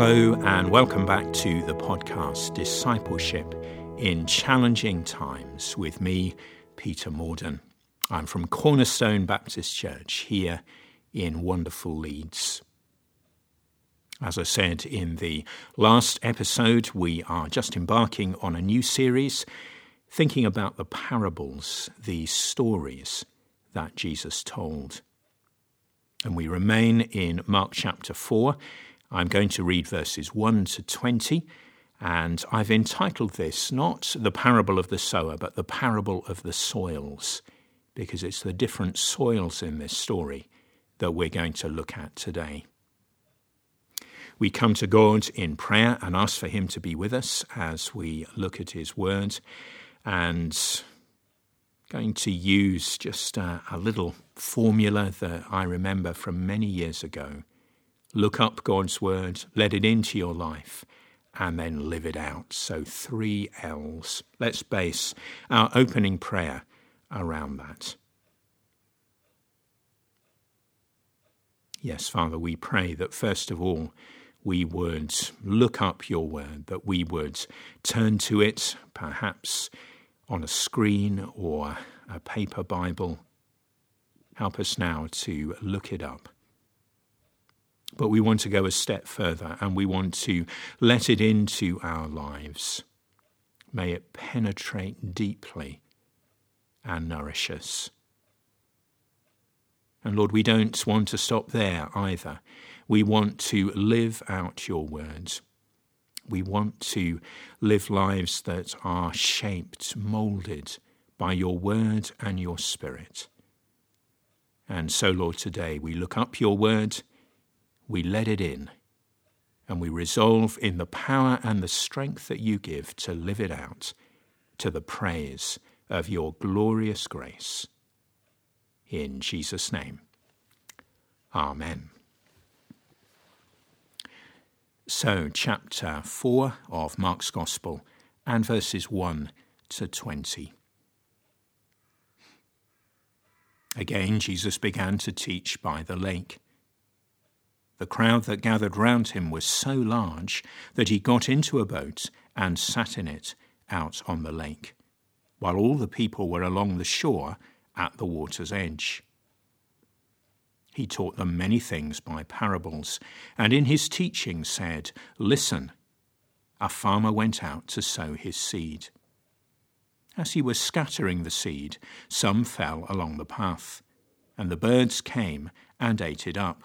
Hello, and welcome back to the podcast Discipleship in Challenging Times with me, Peter Morden. I'm from Cornerstone Baptist Church here in wonderful Leeds. As I said in the last episode, we are just embarking on a new series thinking about the parables, the stories that Jesus told. And we remain in Mark chapter 4. I'm going to read verses 1 to 20, and I've entitled this not the parable of the sower, but the parable of the soils, because it's the different soils in this story that we're going to look at today. We come to God in prayer and ask for Him to be with us as we look at His Word, and going to use just a, a little formula that I remember from many years ago. Look up God's word, let it into your life, and then live it out. So, three L's. Let's base our opening prayer around that. Yes, Father, we pray that first of all, we would look up your word, that we would turn to it, perhaps on a screen or a paper Bible. Help us now to look it up. But we want to go a step further and we want to let it into our lives. May it penetrate deeply and nourish us. And Lord, we don't want to stop there either. We want to live out your words. We want to live lives that are shaped, moulded by your word and your spirit. And so, Lord, today we look up your word, we let it in, and we resolve in the power and the strength that you give to live it out to the praise of your glorious grace. In Jesus' name. Amen. So, chapter 4 of Mark's Gospel and verses 1 to 20. Again, Jesus began to teach by the lake. The crowd that gathered round him was so large that he got into a boat and sat in it out on the lake, while all the people were along the shore at the water's edge. He taught them many things by parables, and in his teaching said, Listen, a farmer went out to sow his seed. As he was scattering the seed, some fell along the path, and the birds came and ate it up.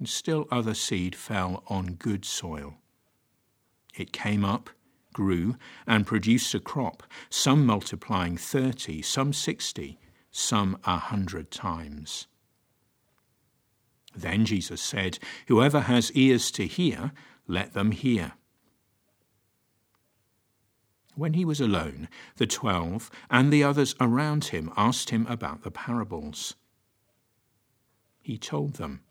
And still other seed fell on good soil. It came up, grew, and produced a crop, some multiplying thirty, some sixty, some a hundred times. Then Jesus said, Whoever has ears to hear, let them hear. When he was alone, the twelve and the others around him asked him about the parables. He told them,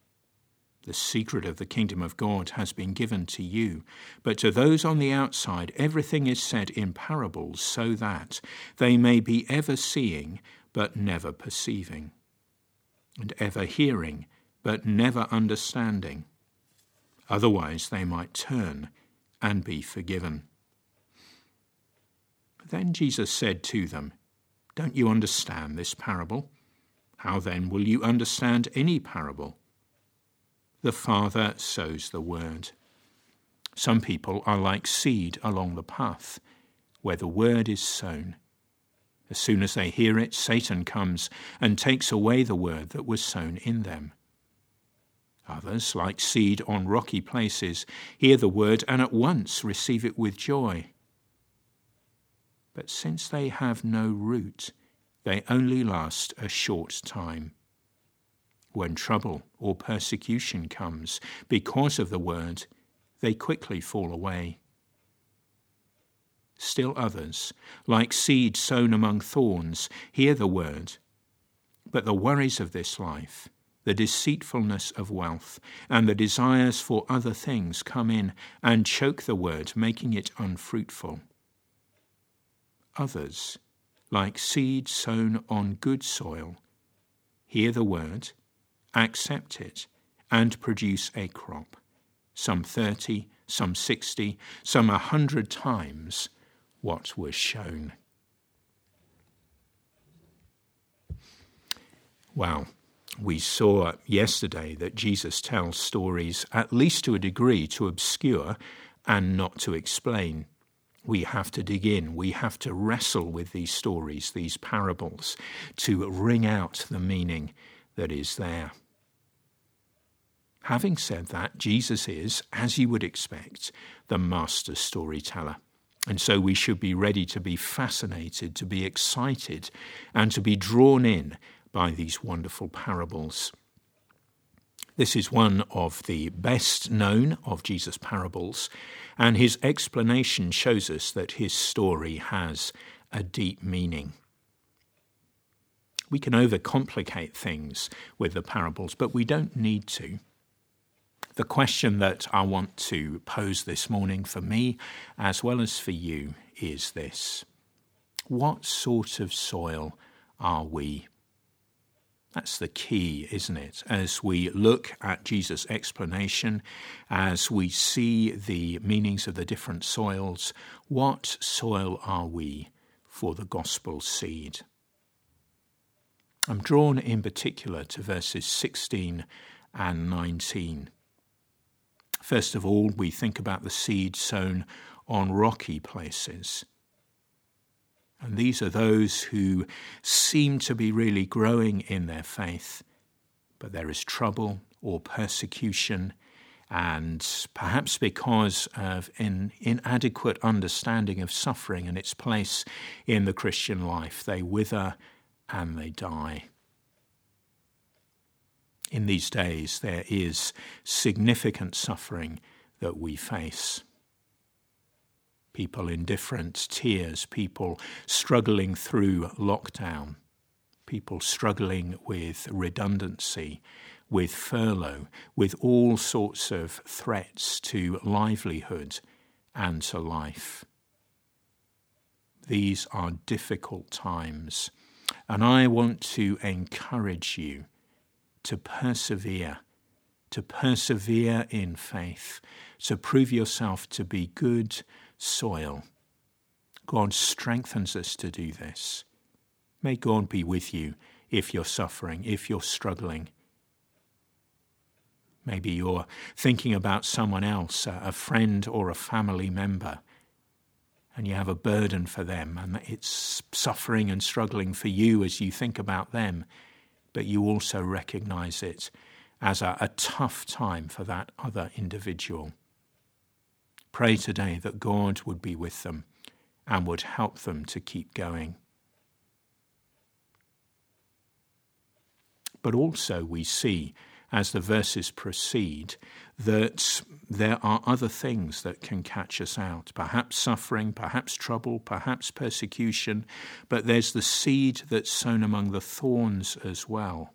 The secret of the kingdom of God has been given to you, but to those on the outside everything is said in parables, so that they may be ever seeing, but never perceiving, and ever hearing but never understanding. Otherwise, they might turn and be forgiven. Then Jesus said to them, Don't you understand this parable? How then will you understand any parable? The Father sows the word. Some people are like seed along the path, where the word is sown. As soon as they hear it, Satan comes and takes away the word that was sown in them. Others, like seed on rocky places, hear the word and at once receive it with joy. But since they have no root, they only last a short time. When trouble or persecution comes because of the word, they quickly fall away. Still others, like seed sown among thorns, hear the word, but the worries of this life, the deceitfulness of wealth, and the desires for other things come in and choke the word, making it unfruitful. Others, like seed sown on good soil, hear the word, accept it, and produce a crop, some thirty, some sixty, some a hundred times what was shown. Well, we saw yesterday that Jesus tells stories, at least to a degree, to obscure and not to explain. We have to dig in, we have to wrestle with these stories, these parables, to wring out the meaning that is there. Having said that, Jesus is, as you would expect, the master storyteller. And so we should be ready to be fascinated, to be excited, and to be drawn in by these wonderful parables. This is one of the best known of Jesus' parables, and his explanation shows us that his story has a deep meaning. We can overcomplicate things with the parables, but we don't need to. The question that I want to pose this morning for me, as well as for you, is this What sort of soil are we? That's the key, isn't it? As we look at Jesus' explanation, as we see the meanings of the different soils, what soil are we for the gospel seed? I'm drawn in particular to verses 16 and 19. First of all, we think about the seed sown on rocky places. And these are those who seem to be really growing in their faith, but there is trouble or persecution, and perhaps because of an inadequate understanding of suffering and its place in the Christian life, they wither and they die. In these days, there is significant suffering that we face people in different tiers, people struggling through lockdown, people struggling with redundancy, with furlough, with all sorts of threats to livelihood and to life. These are difficult times, and I want to encourage you to persevere, to persevere in faith, to prove yourself to be good soil. God strengthens us to do this. May God be with you if you're suffering, if you're struggling. Maybe you're thinking about someone else, a friend or a family member, and you have a burden for them, and it's suffering and struggling for you as you think about them, but you also recognize it as a, a tough time for that other individual. Pray today that God would be with them and would help them to keep going. But also, we see as the verses proceed that there are other things that can catch us out perhaps suffering, perhaps trouble, perhaps persecution, but there's the seed that's sown among the thorns as well.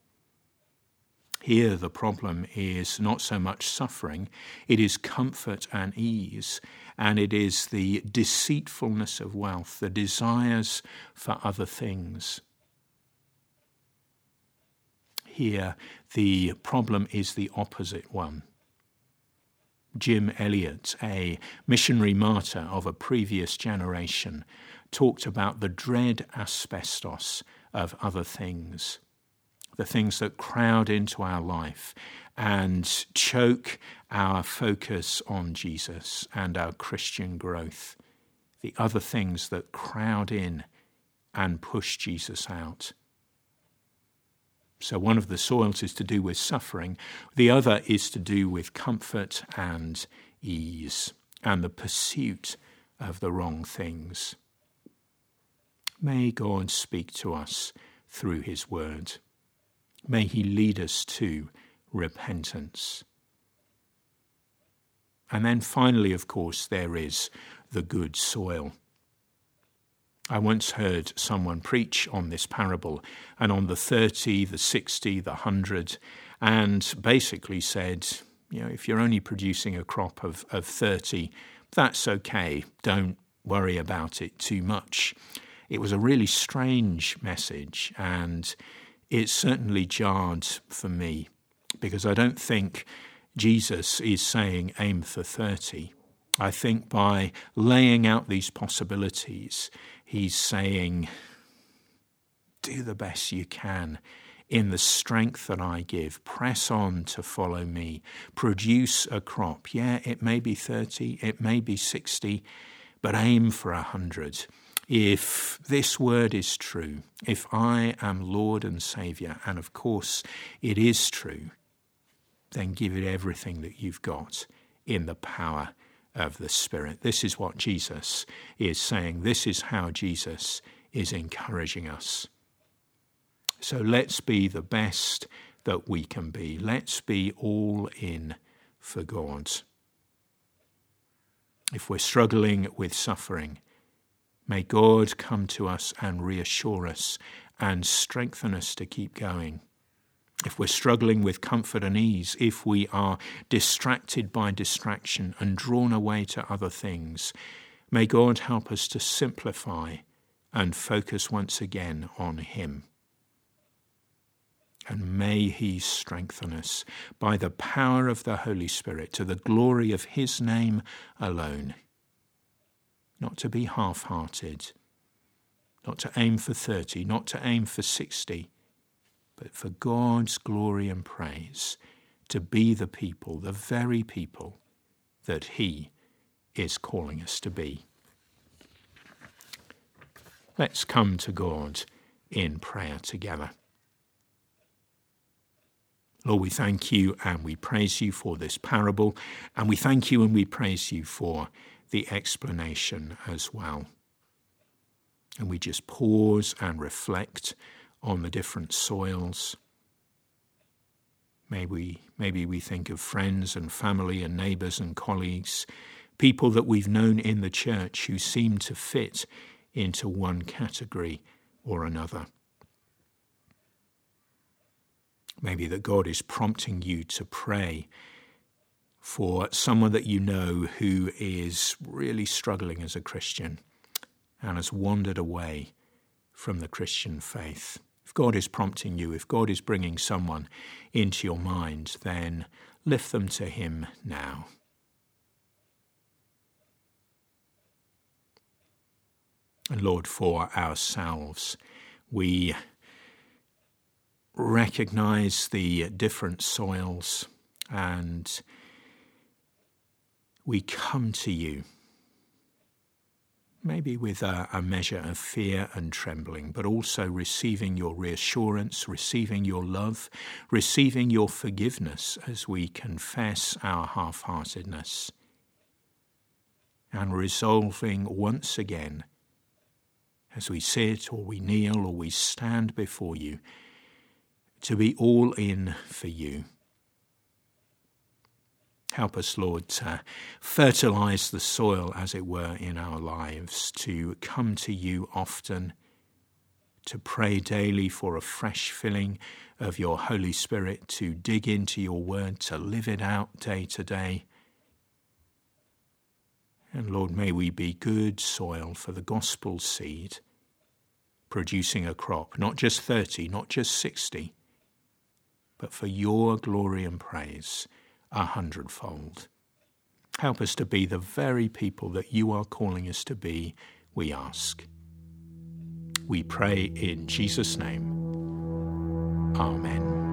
Here, the problem is not so much suffering, it is comfort and ease, and it is the deceitfulness of wealth, the desires for other things. Here, the problem is the opposite one. Jim Elliot, a missionary martyr of a previous generation, talked about the dread asbestos of other things the things that crowd into our life and choke our focus on Jesus and our Christian growth, the other things that crowd in and push Jesus out. So, one of the soils is to do with suffering, the other is to do with comfort and ease and the pursuit of the wrong things. May God speak to us through His word. May He lead us to repentance. And then finally, of course, there is the good soil. I once heard someone preach on this parable and on the 30, the 60, the 100, and basically said, you know, if you're only producing a crop of, of 30, that's okay. Don't worry about it too much. It was a really strange message, and it certainly jarred for me because I don't think Jesus is saying aim for 30. I think by laying out these possibilities, he's saying, do the best you can in the strength that I give. Press on to follow me. Produce a crop. Yeah, it may be 30, it may be 60, but aim for a 100. If this word is true, if I am Lord and Saviour, and of course it is true, then give it everything that you've got in the power of the Spirit. This is what Jesus is saying. This is how Jesus is encouraging us. So let's be the best that we can be. Let's be all in for God. If we're struggling with suffering, may God come to us and reassure us and strengthen us to keep going if we're struggling with comfort and ease, if we are distracted by distraction and drawn away to other things, may God help us to simplify and focus once again on Him. And may He strengthen us by the power of the Holy Spirit to the glory of His name alone. Not to be half hearted, not to aim for 30, not to aim for 60 but for God's glory and praise, to be the people, the very people that He is calling us to be. Let's come to God in prayer together. Lord, we thank you and we praise you for this parable, and we thank you and we praise you for the explanation as well. And we just pause and reflect on the different soils. Maybe, maybe we think of friends and family and neighbours and colleagues, people that we've known in the church who seem to fit into one category or another. Maybe that God is prompting you to pray for someone that you know who is really struggling as a Christian and has wandered away from the Christian faith. God is prompting you, if God is bringing someone into your mind, then lift them to Him now. And Lord, for ourselves, we recognize the different soils and we come to you maybe with a, a, measure of fear and trembling, but also receiving your reassurance, receiving your love, receiving your forgiveness as we confess our half heartedness, and resolving once again, as we sit or we kneel or we stand before you, to be all in for you Help us, Lord, to fertilize the soil, as it were, in our lives, to come to you often, to pray daily for a fresh filling of your Holy Spirit, to dig into your word, to live it out day to day. And Lord, may we be good soil for the gospel seed, producing a crop, not just 30, not just 60, but for your glory and praise a hundredfold. Help us to be the very people that you are calling us to be, we ask. We pray in Jesus' name. Amen.